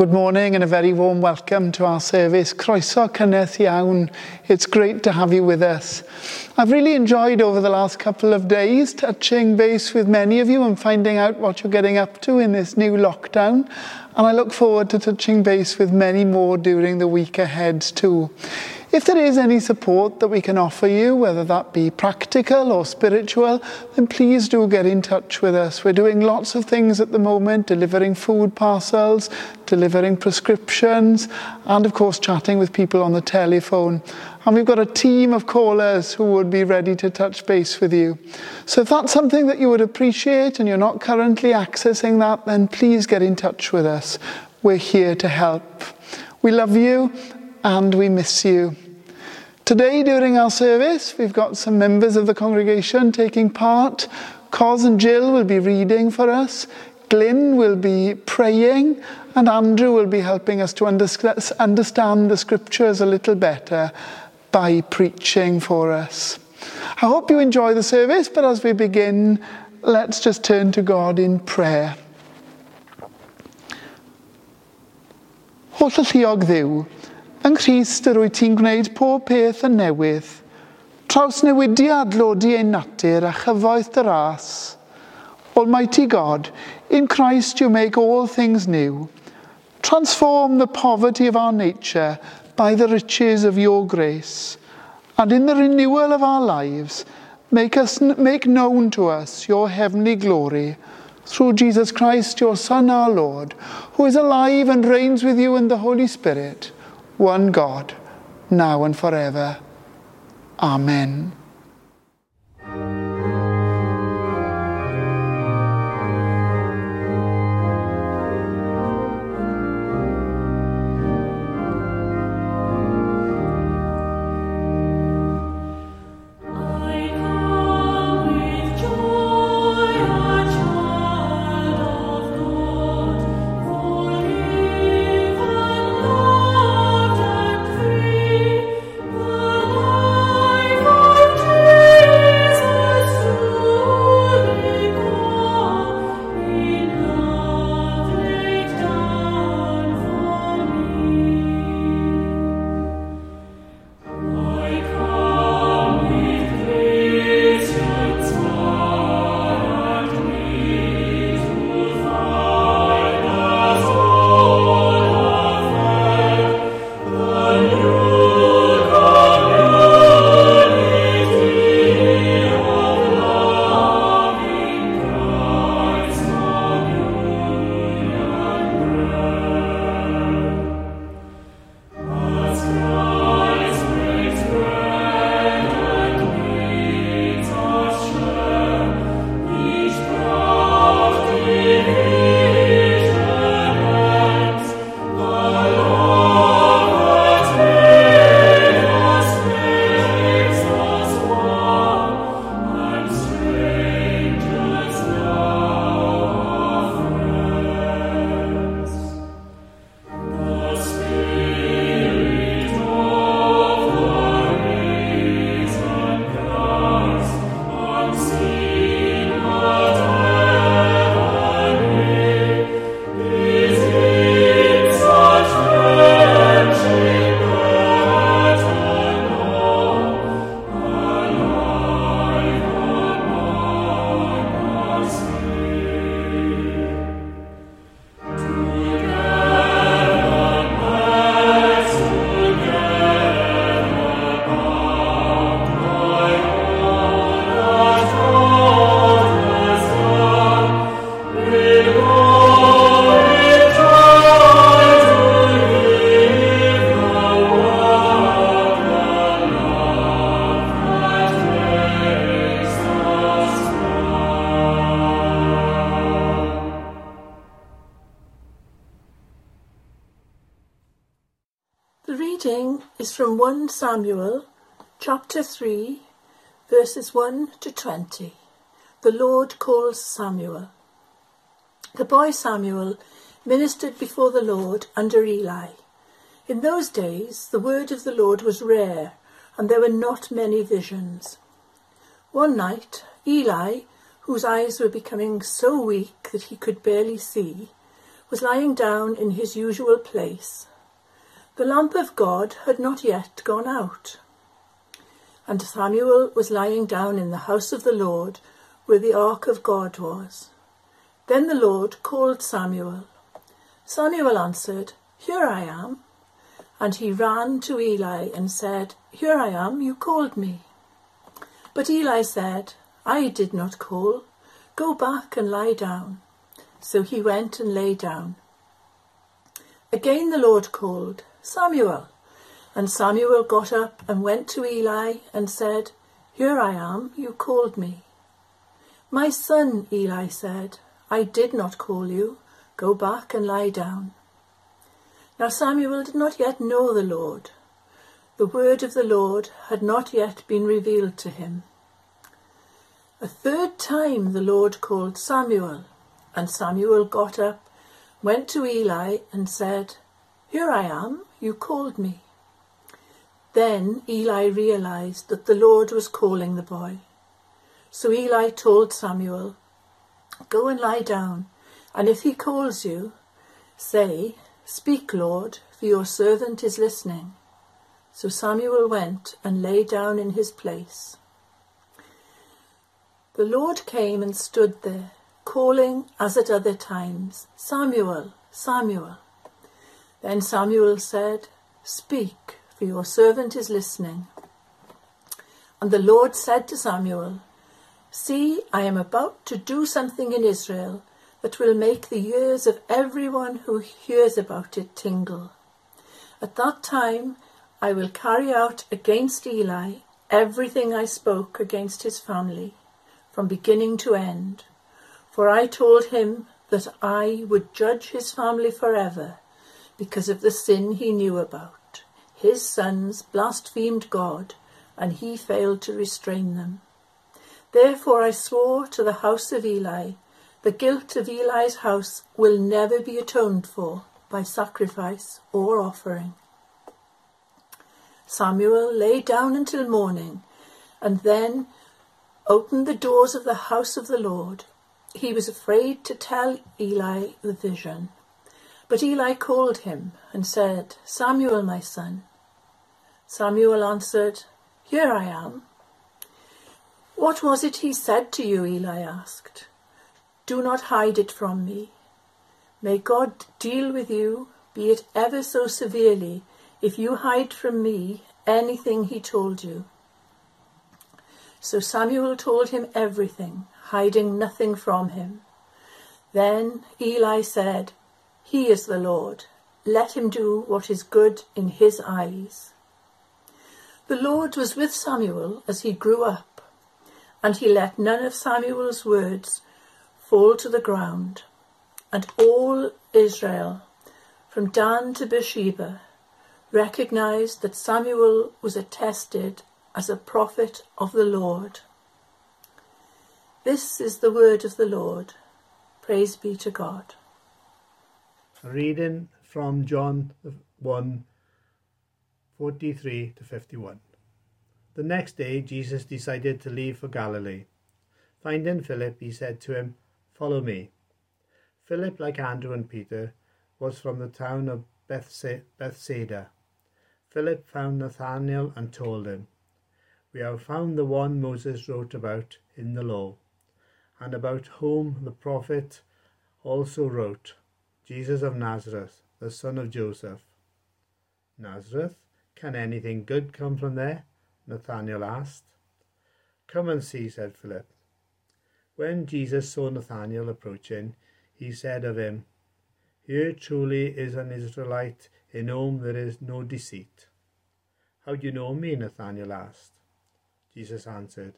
good morning and a very warm welcome to our service. Croeso cynnes Iawn. It's great to have you with us. I've really enjoyed over the last couple of days touching base with many of you and finding out what you're getting up to in this new lockdown. And I look forward to touching base with many more during the week ahead too. If there is any support that we can offer you, whether that be practical or spiritual, then please do get in touch with us. We're doing lots of things at the moment, delivering food parcels, delivering prescriptions, and of course chatting with people on the telephone. And we've got a team of callers who would be ready to touch base with you. So if that's something that you would appreciate and you're not currently accessing that, then please get in touch with us. We're here to help. We love you and we miss you. Today, during our service, we've got some members of the congregation taking part. Cos and Jill will be reading for us, Glyn will be praying, and Andrew will be helping us to understand the scriptures a little better by preaching for us. I hope you enjoy the service, but as we begin, let's just turn to God in prayer. Holl lluog ddiw, Yng Nghyst yr wyt ti'n gwneud pob peth yn newydd, traws newidiad lodi ein natur a chyfoeth dy ras. Almighty God, in Christ you make all things new. Transform the poverty of our nature by the riches of your grace, and in the renewal of our lives, make, us, make known to us your heavenly glory through Jesus Christ, your Son, our Lord, who is alive and reigns with you in the Holy Spirit one God, now and forever. Amen. Verses 1 to 20. The Lord calls Samuel. The boy Samuel ministered before the Lord under Eli. In those days, the word of the Lord was rare, and there were not many visions. One night, Eli, whose eyes were becoming so weak that he could barely see, was lying down in his usual place. The lamp of God had not yet gone out. And Samuel was lying down in the house of the Lord, where the ark of God was. Then the Lord called Samuel. Samuel answered, Here I am. And he ran to Eli and said, Here I am, you called me. But Eli said, I did not call. Go back and lie down. So he went and lay down. Again the Lord called, Samuel. And Samuel got up and went to Eli and said, Here I am, you called me. My son, Eli said, I did not call you. Go back and lie down. Now Samuel did not yet know the Lord. The word of the Lord had not yet been revealed to him. A third time the Lord called Samuel, and Samuel got up, went to Eli, and said, Here I am, you called me. Then Eli realized that the Lord was calling the boy. So Eli told Samuel, Go and lie down, and if he calls you, say, Speak, Lord, for your servant is listening. So Samuel went and lay down in his place. The Lord came and stood there, calling as at other times, Samuel, Samuel. Then Samuel said, Speak, for your servant is listening. And the Lord said to Samuel, See, I am about to do something in Israel that will make the ears of everyone who hears about it tingle. At that time I will carry out against Eli everything I spoke against his family, from beginning to end. For I told him that I would judge his family forever because of the sin he knew about. His sons blasphemed God, and he failed to restrain them. Therefore I swore to the house of Eli the guilt of Eli's house will never be atoned for by sacrifice or offering. Samuel lay down until morning and then opened the doors of the house of the Lord. He was afraid to tell Eli the vision. But Eli called him and said, Samuel, my son. Samuel answered, Here I am. What was it he said to you? Eli asked. Do not hide it from me. May God deal with you, be it ever so severely, if you hide from me anything he told you. So Samuel told him everything, hiding nothing from him. Then Eli said, He is the Lord. Let him do what is good in his eyes. The Lord was with Samuel as he grew up, and he let none of Samuel's words fall to the ground, and all Israel, from Dan to Beersheba, recognized that Samuel was attested as a prophet of the Lord. This is the word of the Lord. Praise be to God. Reading from John 1 43 to 51. The next day, Jesus decided to leave for Galilee. Finding Philip, he said to him, Follow me. Philip, like Andrew and Peter, was from the town of Bethsaida. Philip found Nathanael and told him, We have found the one Moses wrote about in the law, and about whom the prophet also wrote, Jesus of Nazareth, the son of Joseph. Nazareth? Can anything good come from there? Nathanael asked. Come and see, said Philip. When Jesus saw Nathanael approaching, he said of him, Here truly is an Israelite in whom there is no deceit. How do you know me? Nathanael asked. Jesus answered,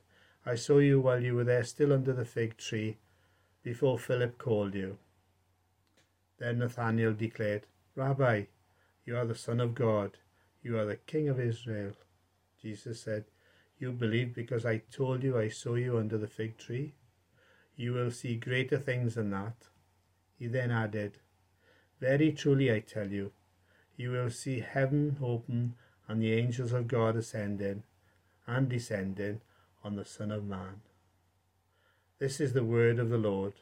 I saw you while you were there still under the fig tree, before Philip called you. Then Nathanael declared, Rabbi, you are the Son of God, you are the King of Israel. Jesus said, You believe because I told you I saw you under the fig tree? you will see greater things than that. He then added, Very truly I tell you, you will see heaven open and the angels of God ascending and descending on the Son of Man. This is the word of the Lord.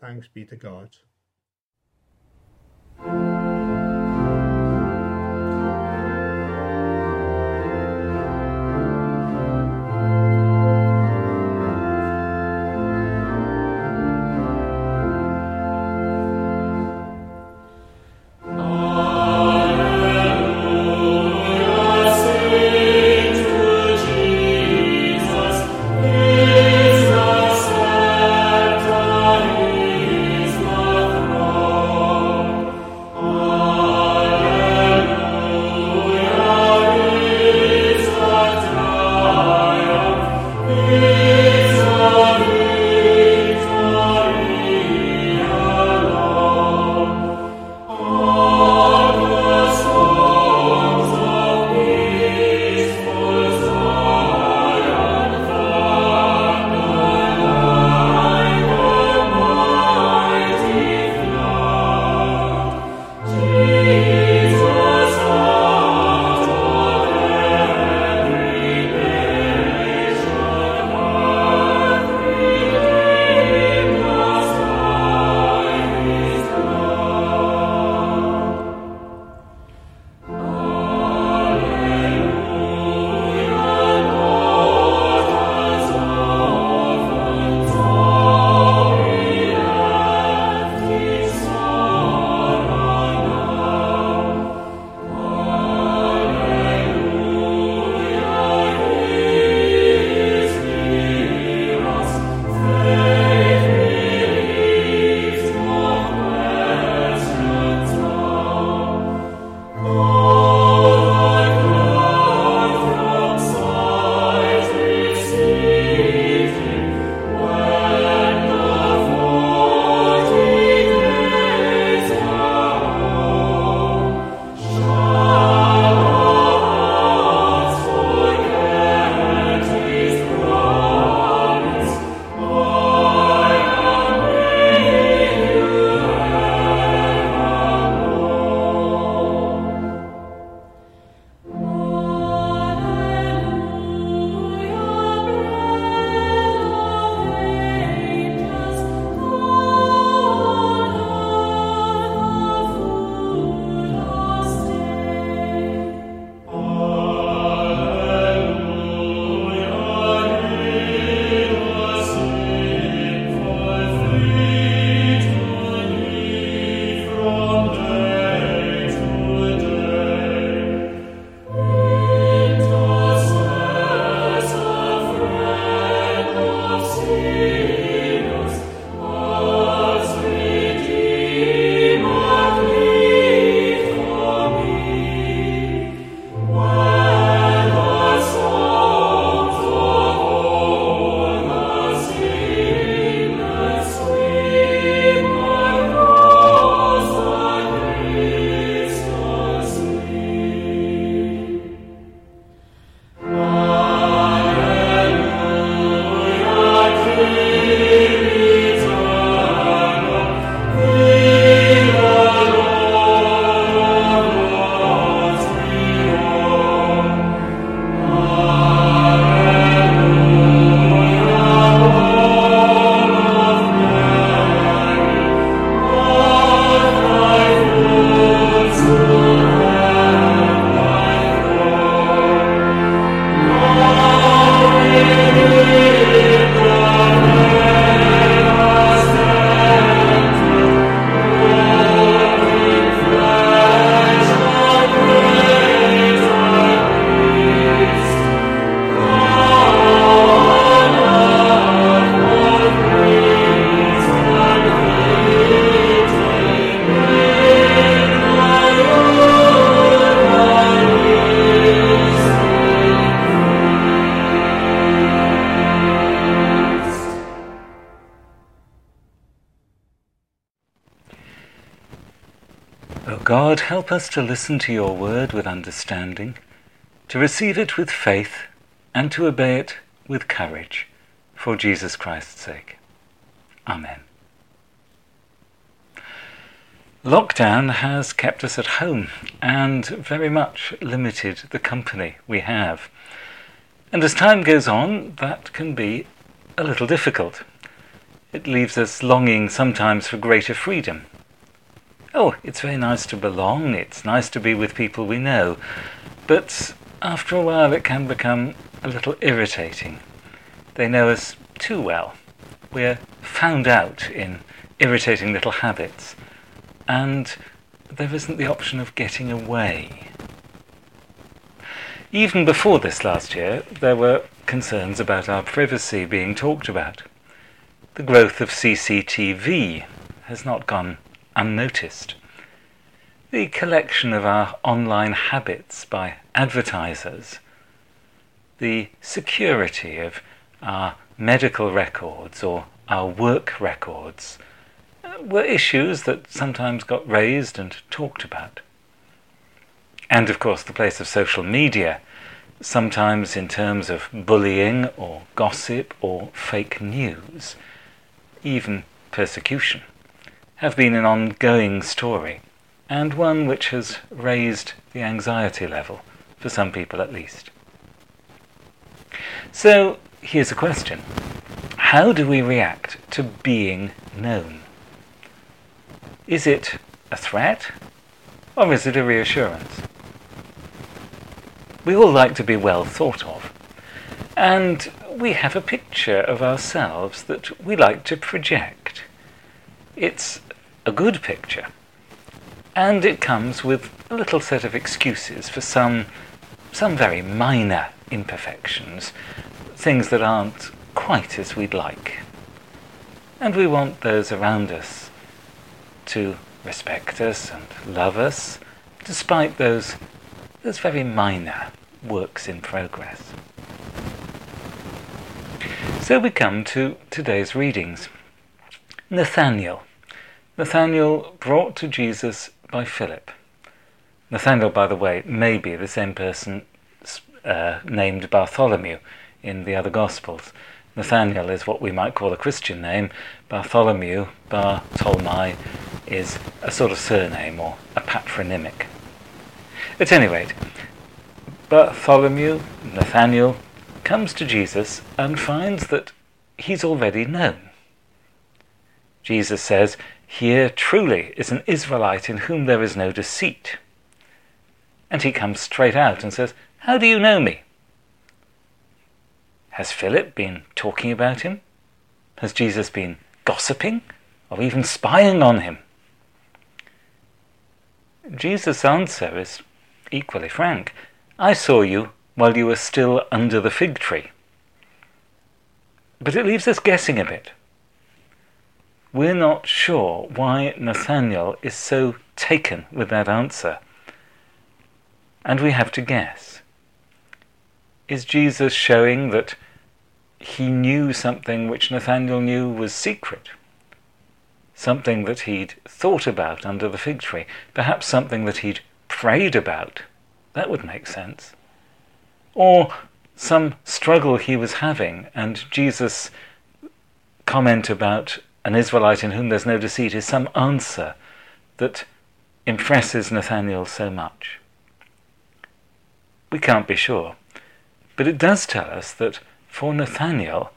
Thanks be to God. Us to listen to your word with understanding, to receive it with faith, and to obey it with courage, for Jesus Christ's sake. Amen. Lockdown has kept us at home and very much limited the company we have. And as time goes on, that can be a little difficult. It leaves us longing sometimes for greater freedom. Oh, it's very nice to belong, it's nice to be with people we know, but after a while it can become a little irritating. They know us too well. We're found out in irritating little habits and there isn't the option of getting away. Even before this last year, there were concerns about our privacy being talked about. The growth of CCTV has not gone unnoticed. The collection of our online habits by advertisers, the security of our medical records or our work records uh, were issues that sometimes got raised and talked about. And of course, the place of social media, sometimes in terms of bullying or gossip or fake news, even persecution, have been an ongoing story, and one which has raised the anxiety level, for some people at least. So, here's a question How do we react to being known? Is it a threat or is it a reassurance? We all like to be well thought of, and we have a picture of ourselves that we like to project. It's a good picture, and it comes with a little set of excuses for some, some very minor imperfections, things that aren't quite as we'd like. And we want those around us to respect us and love us, despite those, those very minor works in progress. So we come to today's readings. Nathaniel. Nathaniel brought to Jesus by Philip. Nathanael, by the way, may be the same person uh, named Bartholomew in the other Gospels. Nathanael is what we might call a Christian name. Bartholomew, Bartolomai, is a sort of surname or a patronymic. At any rate, Bartholomew, Nathanael, comes to Jesus and finds that he's already known. Jesus says, Here truly is an Israelite in whom there is no deceit. And he comes straight out and says, How do you know me? Has Philip been talking about him? Has Jesus been gossiping or even spying on him? Jesus' answer is equally frank. I saw you while you were still under the fig tree. But it leaves us guessing a bit. We're not sure why Nathaniel is so taken with that answer. And we have to guess. Is Jesus showing that he knew something which Nathaniel knew was secret? something that he'd thought about under the fig tree, perhaps something that he'd prayed about. That would make sense. Or some struggle he was having, and Jesus' comment about an Israelite in whom there's no deceit is some answer that impresses Nathaniel so much. We can't be sure, but it does tell us that for Nathaniel,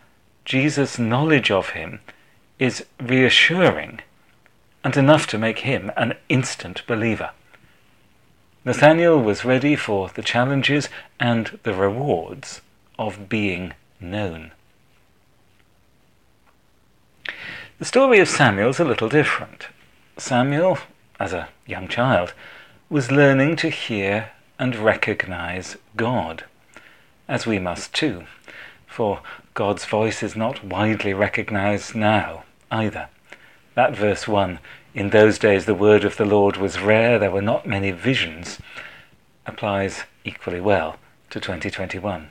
Jesus' knowledge of him is reassuring and enough to make him an instant believer. Nathaniel was ready for the challenges and the rewards of being known. The story of Samuel is a little different. Samuel, as a young child, was learning to hear and recognize God, as we must too, for God's voice is not widely recognized now either. That verse 1 In those days the word of the Lord was rare, there were not many visions, applies equally well to 2021.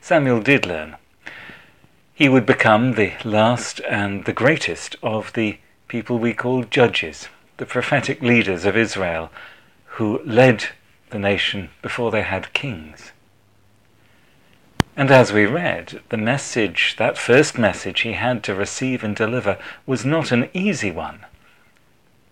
Samuel did learn. He would become the last and the greatest of the people we call judges, the prophetic leaders of Israel who led the nation before they had kings. And as we read, the message, that first message he had to receive and deliver, was not an easy one.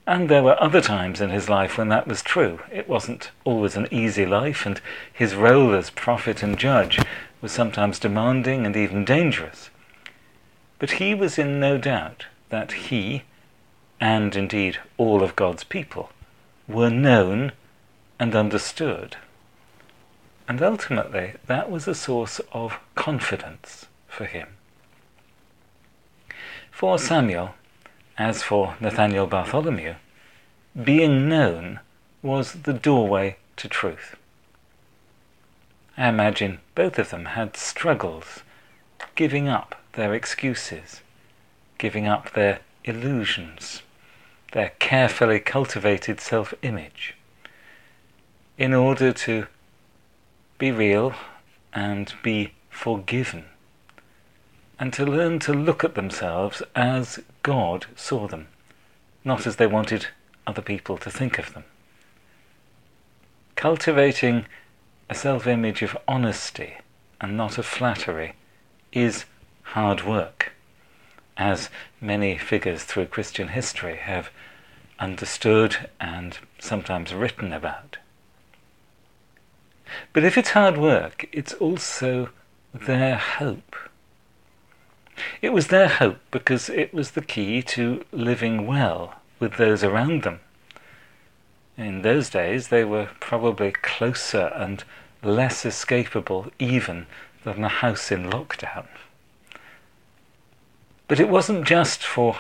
And there were other times in his life when that was true. It wasn't always an easy life, and his role as prophet and judge was sometimes demanding and even dangerous. But he was in no doubt that he, and indeed all of God's people, were known and understood. And ultimately, that was a source of confidence for him. For Samuel, as for Nathaniel Bartholomew, being known was the doorway to truth. I imagine both of them had struggles giving up their excuses, giving up their illusions, their carefully cultivated self image, in order to be real and be forgiven, and to learn to look at themselves as God saw them, not as they wanted other people to think of them. Cultivating a self image of honesty and not of flattery is hard work, as many figures through Christian history have understood and sometimes written about. But if it's hard work, it's also their hope. It was their hope because it was the key to living well with those around them. In those days, they were probably closer and less escapable even than a house in lockdown. But it wasn't just for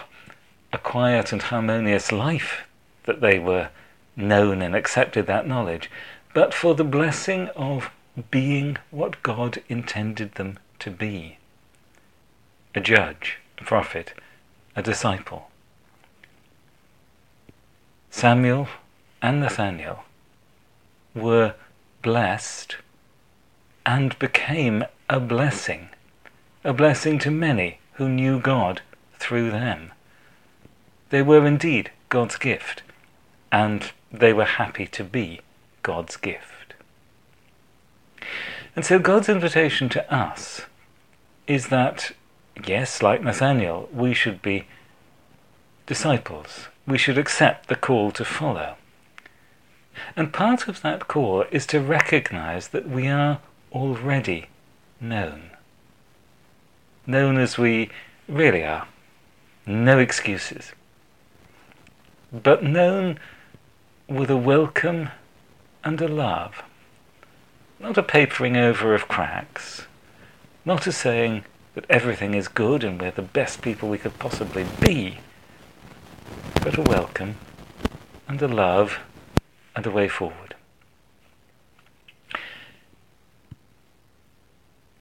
a quiet and harmonious life that they were known and accepted that knowledge, but for the blessing of being what God intended them to be a judge, a prophet, a disciple. Samuel and Nathaniel were blessed and became a blessing, a blessing to many who knew God through them. They were indeed God's gift, and they were happy to be God's gift. And so God's invitation to us is that, yes, like Nathaniel, we should be disciples. We should accept the call to follow. And part of that call is to recognize that we are already known. Known as we really are. No excuses. But known with a welcome and a love. Not a papering over of cracks, not a saying that everything is good and we're the best people we could possibly be, but a welcome and a love and a way forward.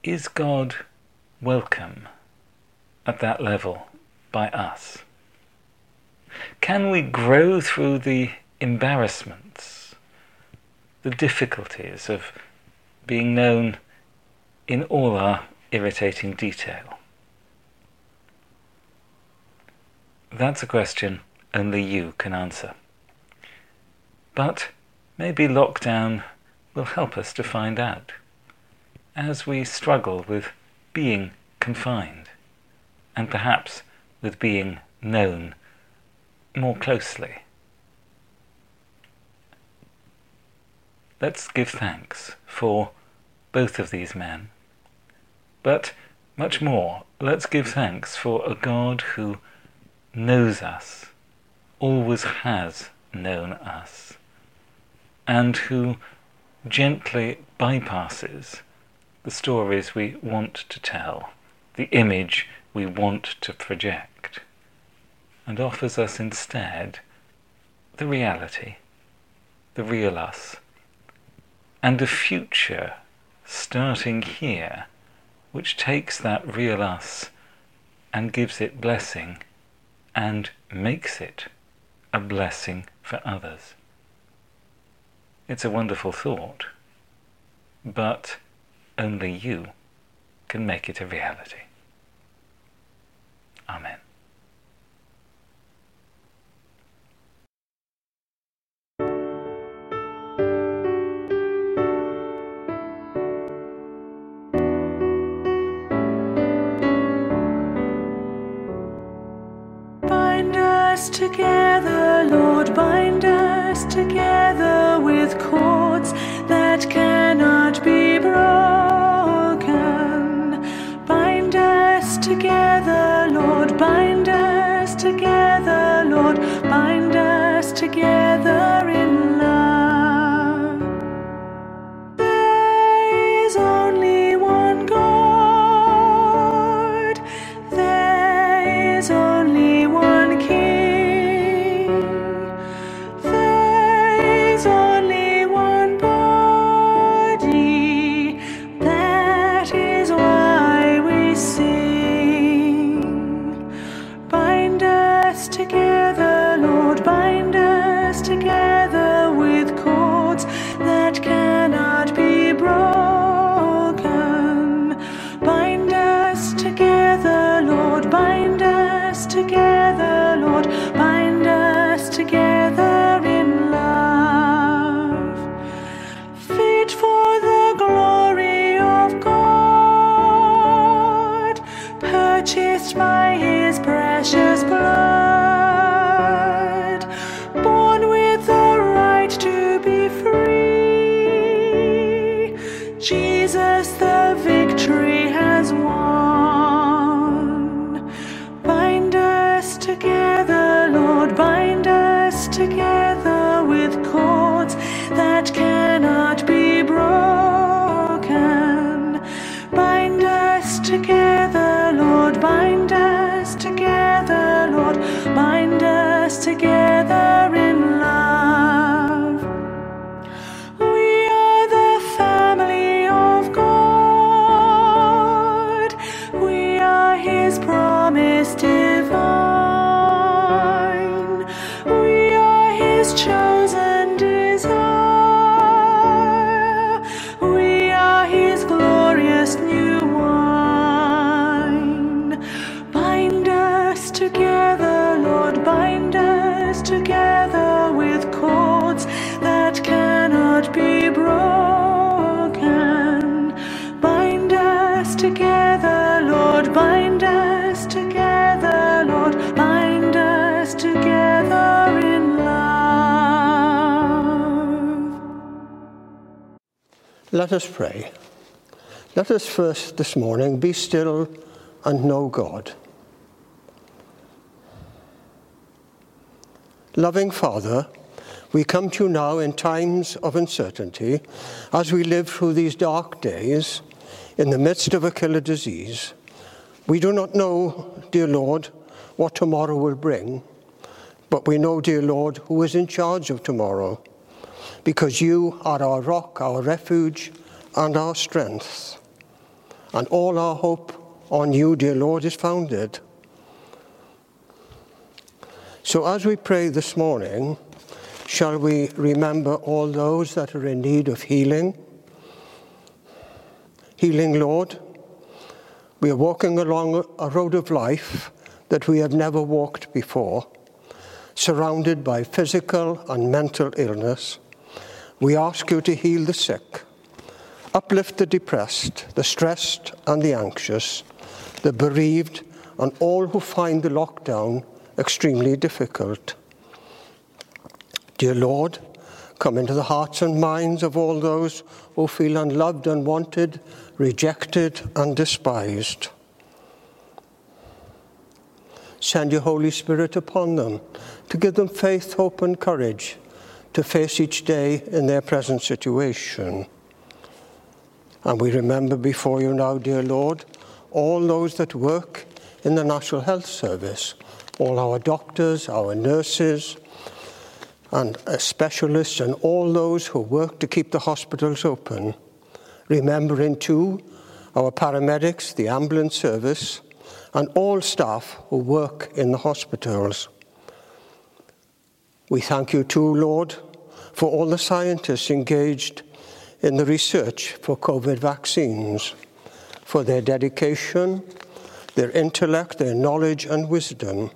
Is God welcome at that level by us? Can we grow through the embarrassments the difficulties of being known in all our irritating detail? That's a question only you can answer. But maybe lockdown will help us to find out as we struggle with being confined and perhaps with being known more closely. Let's give thanks for both of these men. But much more, let's give thanks for a God who knows us, always has known us, and who gently bypasses the stories we want to tell, the image we want to project, and offers us instead the reality, the real us and a future starting here which takes that real us and gives it blessing and makes it a blessing for others. It's a wonderful thought, but only you can make it a reality. Amen. Bind us together, Lord, bind us together with cords that cannot be broken. Together, Lord, bind us together, Lord, bind us together Let us pray. Let us first this morning be still and know God. Loving Father, we come to you now in times of uncertainty as we live through these dark days in the midst of a killer disease. We do not know, dear Lord, what tomorrow will bring, but we know, dear Lord, who is in charge of tomorrow because you are our rock, our refuge, and our strength. And all our hope on you, dear Lord, is founded. So as we pray this morning, shall we remember all those that are in need of healing? Healing, Lord. We are walking along a road of life that we have never walked before, surrounded by physical and mental illness. We ask you to heal the sick, uplift the depressed, the stressed and the anxious, the bereaved, and all who find the lockdown extremely difficult. Dear Lord, come into the hearts and minds of all those who feel unloved, unwanted, rejected, and despised. Send your Holy Spirit upon them to give them faith, hope, and courage to face each day in their present situation. And we remember before you now, dear Lord, all those that work in the National Health Service, all our doctors, our nurses, and specialists, and all those who work to keep the hospitals open. Remembering too our paramedics, the ambulance service, and all staff who work in the hospitals. We thank you too, Lord, for all the scientists engaged in the research for COVID vaccines, for their dedication, their intellect, their knowledge, and wisdom,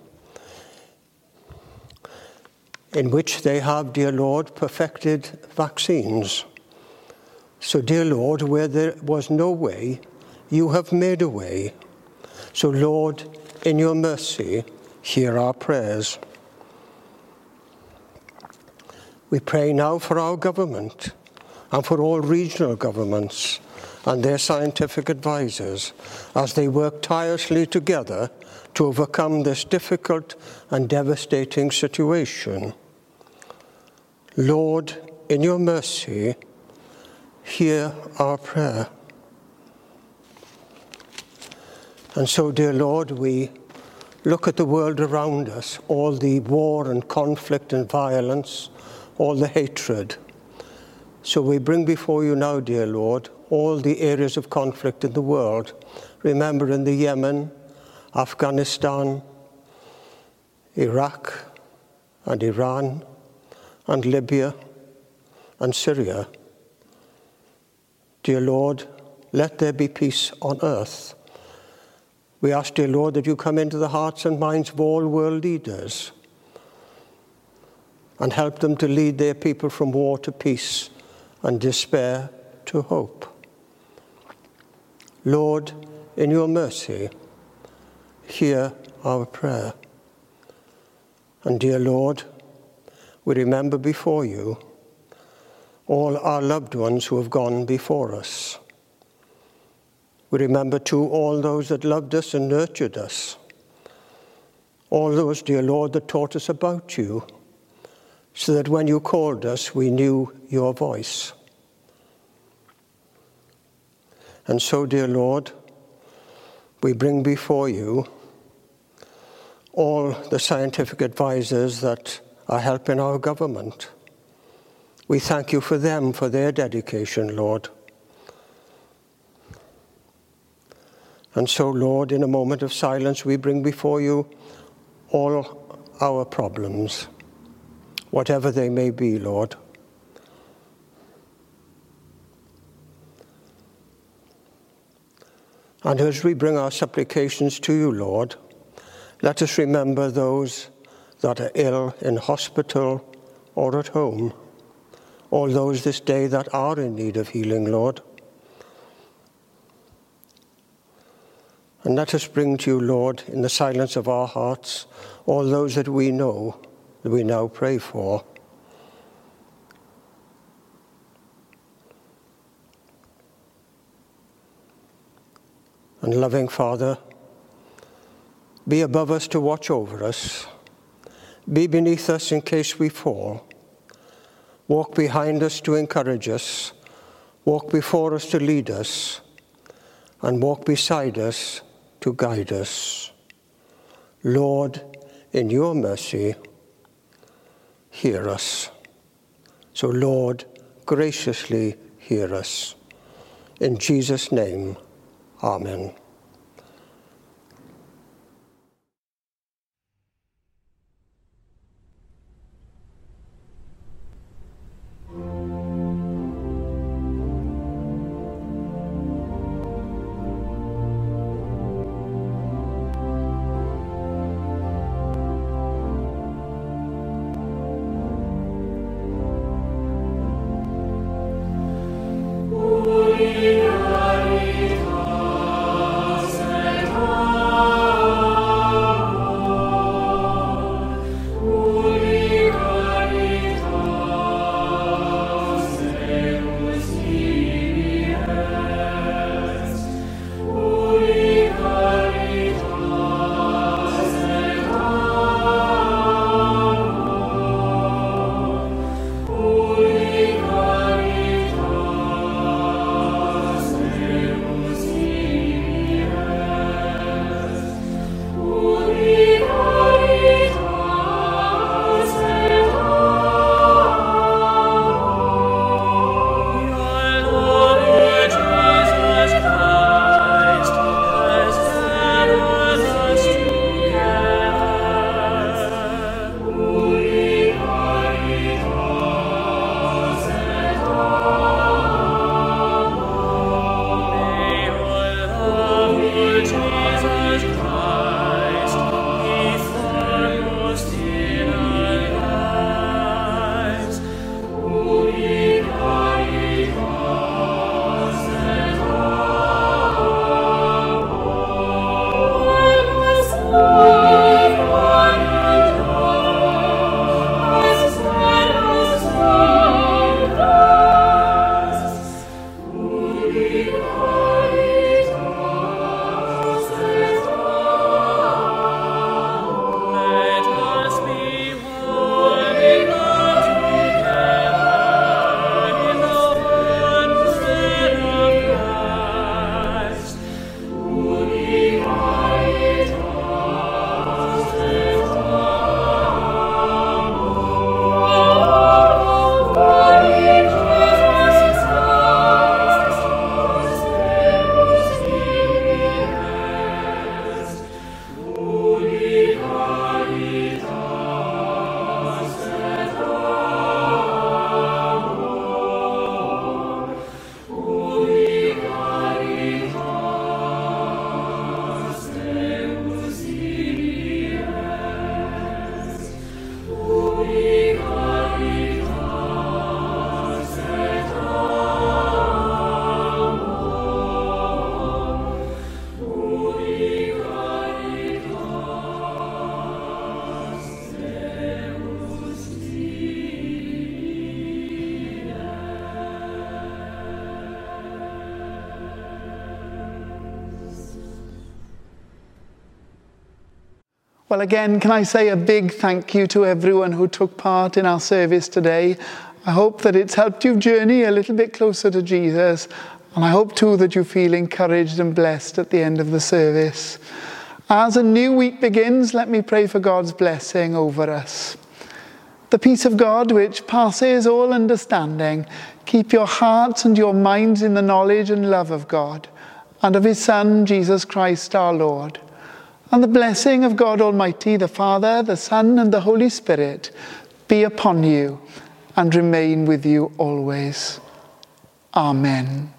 in which they have, dear Lord, perfected vaccines. So, dear Lord, where there was no way, you have made a way. So, Lord, in your mercy, hear our prayers. We pray now for our government and for all regional governments and their scientific advisors as they work tirelessly together to overcome this difficult and devastating situation. Lord, in your mercy, hear our prayer. And so, dear Lord, we look at the world around us, all the war and conflict and violence, all the hatred. So we bring before you now, dear Lord, all the areas of conflict in the world. Remember in the Yemen, Afghanistan, Iraq, and Iran, and Libya, and Syria. Dear Lord, let there be peace on earth. We ask, dear Lord, that you come into the hearts and minds of all world leaders and help them to lead their people from war to peace and despair to hope. Lord, in your mercy, hear our prayer. And dear Lord, we remember before you all our loved ones who have gone before us. We remember too all those that loved us and nurtured us. All those, dear Lord, that taught us about you, so that when you called us, we knew your voice. And so, dear Lord, we bring before you all the scientific advisors that are helping our government. We thank you for them, for their dedication, Lord. And so, Lord, in a moment of silence, we bring before you all our problems, whatever they may be, Lord. And as we bring our supplications to you, Lord, let us remember those that are ill in hospital or at home, all those this day that are in need of healing, Lord. And let us bring to you, Lord, in the silence of our hearts, all those that we know that we now pray for. And loving Father, be above us to watch over us, be beneath us in case we fall, walk behind us to encourage us, walk before us to lead us, and walk beside us to guide us. Lord, in your mercy, hear us. So, Lord, graciously hear us. In Jesus' name, Amen. Well, again, can I say a big thank you to everyone who took part in our service today. I hope that it's helped you journey a little bit closer to Jesus, and I hope too that you feel encouraged and blessed at the end of the service. As a new week begins, let me pray for God's blessing over us. The peace of God, which passes all understanding, keep your hearts and your minds in the knowledge and love of God and of His Son, Jesus Christ our Lord. And the blessing of God Almighty, the Father, the Son, and the Holy Spirit be upon you and remain with you always. Amen.